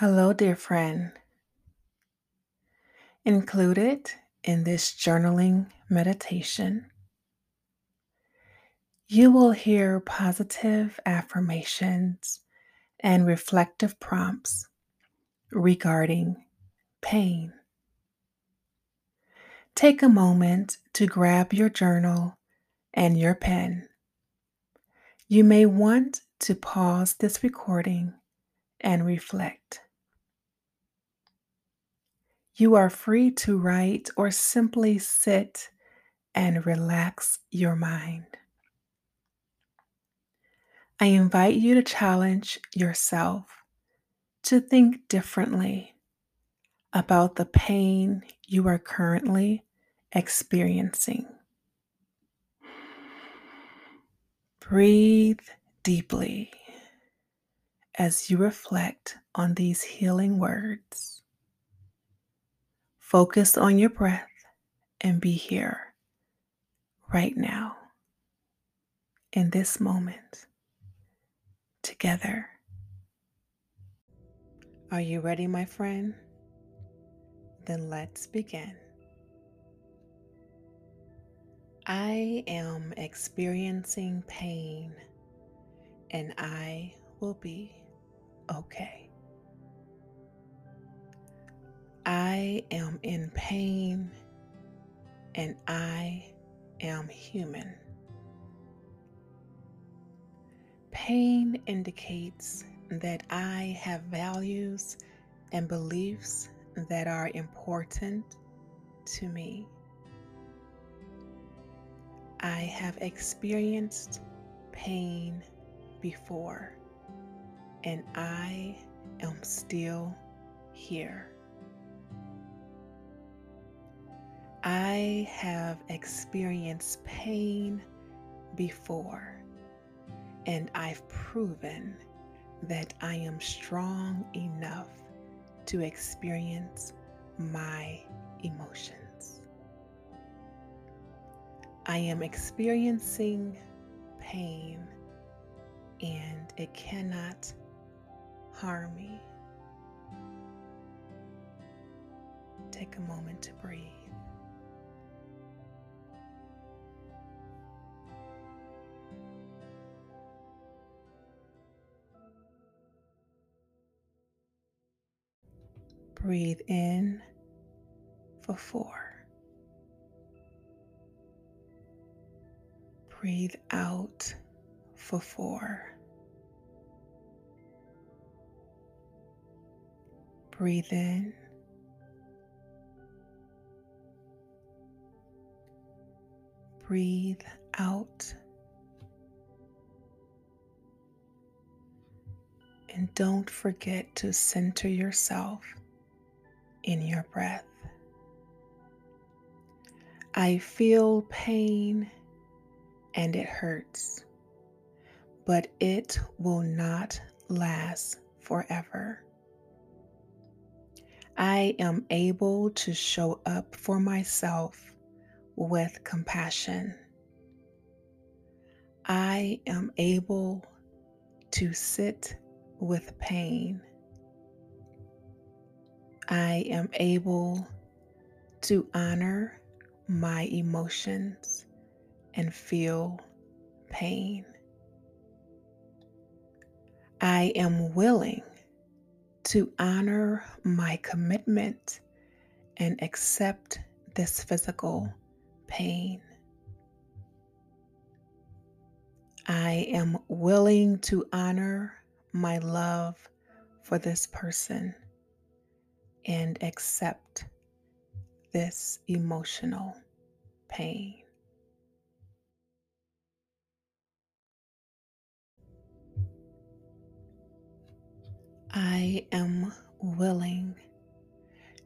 Hello, dear friend. Included in this journaling meditation, you will hear positive affirmations and reflective prompts regarding pain. Take a moment to grab your journal and your pen. You may want to pause this recording and reflect. You are free to write or simply sit and relax your mind. I invite you to challenge yourself to think differently about the pain you are currently experiencing. Breathe deeply as you reflect on these healing words. Focus on your breath and be here right now in this moment together. Are you ready, my friend? Then let's begin. I am experiencing pain and I will be okay. I am in pain and I am human. Pain indicates that I have values and beliefs that are important to me. I have experienced pain before, and I am still here. I have experienced pain before, and I've proven that I am strong enough to experience my emotions. I am experiencing pain and it cannot harm me. Take a moment to breathe. Breathe in for four. Breathe out for four. Breathe in. Breathe out. And don't forget to center yourself in your breath. I feel pain and it hurts, but it will not last forever. I am able to show up for myself with compassion. I am able to sit with pain. I am able to honor my emotions and feel pain. I am willing to honor my commitment and accept this physical pain. I am willing to honor my love for this person and accept this emotional pain. I am willing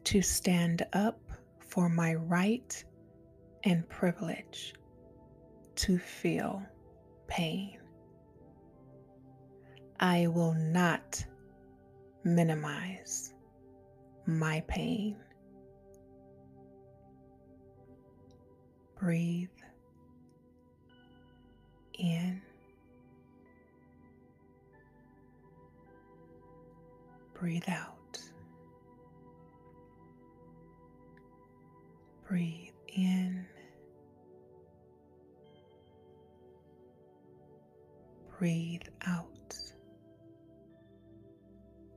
to stand up for my right and privilege to feel pain. I will not minimize my pain. Breathe in. Breathe out. Breathe in. Breathe out.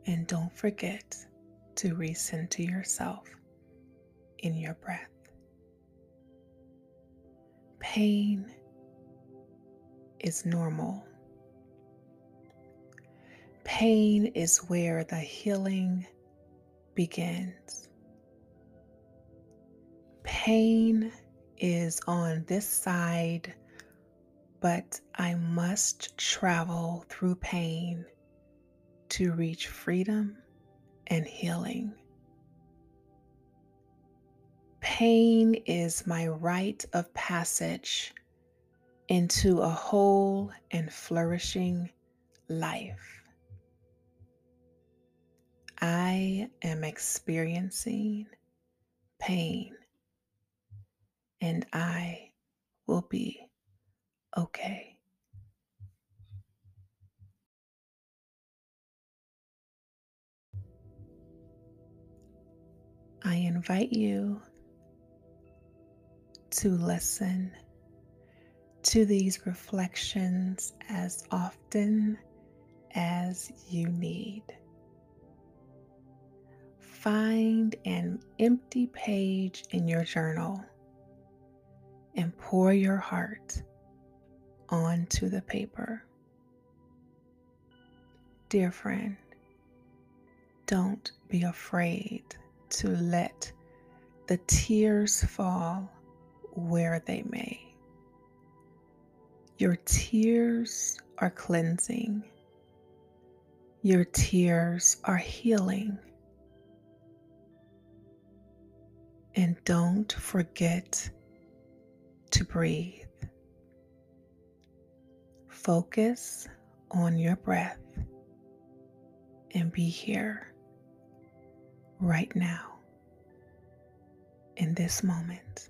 And don't forget to recenter yourself in your breath. Pain is normal. Pain is where the healing begins. Pain is on this side, but I must travel through pain to reach freedom and healing. Pain is my rite of passage into a whole and flourishing life. I am experiencing pain and I will be okay. I invite you to listen to these reflections as often as you need. Find an empty page in your journal and pour your heart onto the paper. Dear friend, don't be afraid to let the tears fall where they may. Your tears are cleansing. Your tears are healing. And don't forget to breathe. Focus on your breath and be here right now in this moment.